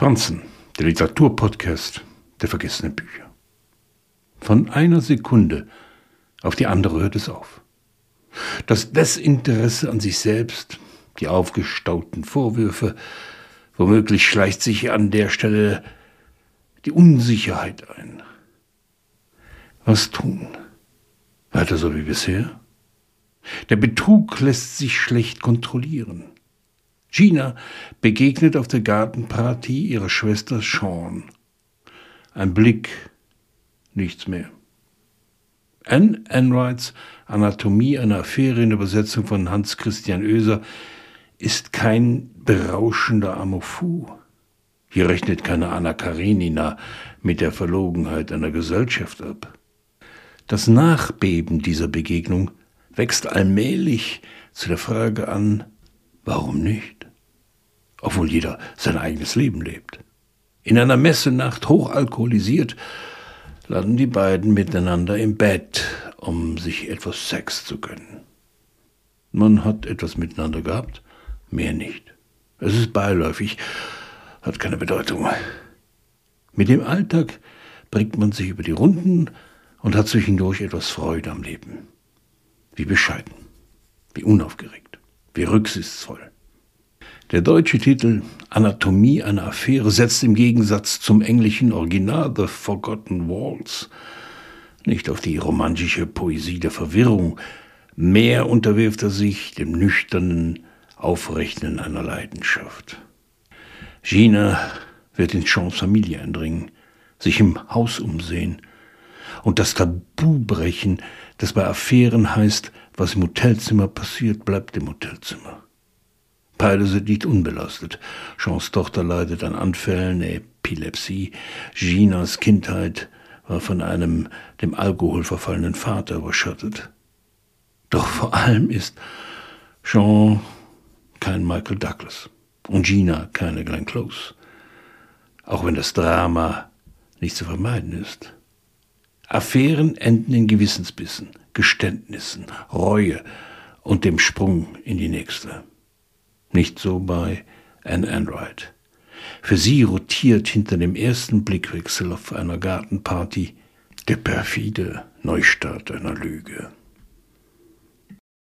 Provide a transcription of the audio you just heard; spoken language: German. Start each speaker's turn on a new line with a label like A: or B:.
A: Franzen, der Literaturpodcast der vergessenen Bücher. Von einer Sekunde auf die andere hört es auf. Das Desinteresse an sich selbst, die aufgestauten Vorwürfe, womöglich schleicht sich an der Stelle die Unsicherheit ein. Was tun? Weiter so wie bisher? Der Betrug lässt sich schlecht kontrollieren. Gina begegnet auf der Gartenparty ihrer Schwester Sean. Ein Blick, nichts mehr. Anne Enrights Anatomie einer Affäre in Übersetzung von Hans Christian Oeser ist kein berauschender Amofu. Hier rechnet keine Anna Karenina mit der Verlogenheit einer Gesellschaft ab. Das Nachbeben dieser Begegnung wächst allmählich zu der Frage an, warum nicht? Obwohl jeder sein eigenes Leben lebt. In einer Messenacht hochalkoholisiert landen die beiden miteinander im Bett, um sich etwas Sex zu gönnen. Man hat etwas miteinander gehabt, mehr nicht. Es ist beiläufig, hat keine Bedeutung. Mit dem Alltag bringt man sich über die Runden und hat zwischendurch etwas Freude am Leben. Wie bescheiden, wie unaufgeregt, wie rücksichtsvoll. Der deutsche Titel Anatomie einer Affäre setzt im Gegensatz zum englischen Original The Forgotten Walls nicht auf die romantische Poesie der Verwirrung, mehr unterwirft er sich dem nüchternen Aufrechnen einer Leidenschaft. Gina wird in Jeans Familie eindringen, sich im Haus umsehen und das Tabu brechen, das bei Affären heißt, was im Hotelzimmer passiert, bleibt im Hotelzimmer. Sind nicht unbelastet. Jeans Tochter leidet an Anfällen, Epilepsie. Ginas Kindheit war von einem dem Alkohol verfallenen Vater überschattet. Doch vor allem ist Jean kein Michael Douglas und Gina keine Glenn Close. Auch wenn das Drama nicht zu vermeiden ist. Affären enden in Gewissensbissen, Geständnissen, Reue und dem Sprung in die nächste. Nicht so bei Anne Enright. Für sie rotiert hinter dem ersten Blickwechsel auf einer Gartenparty der perfide Neustart einer Lüge.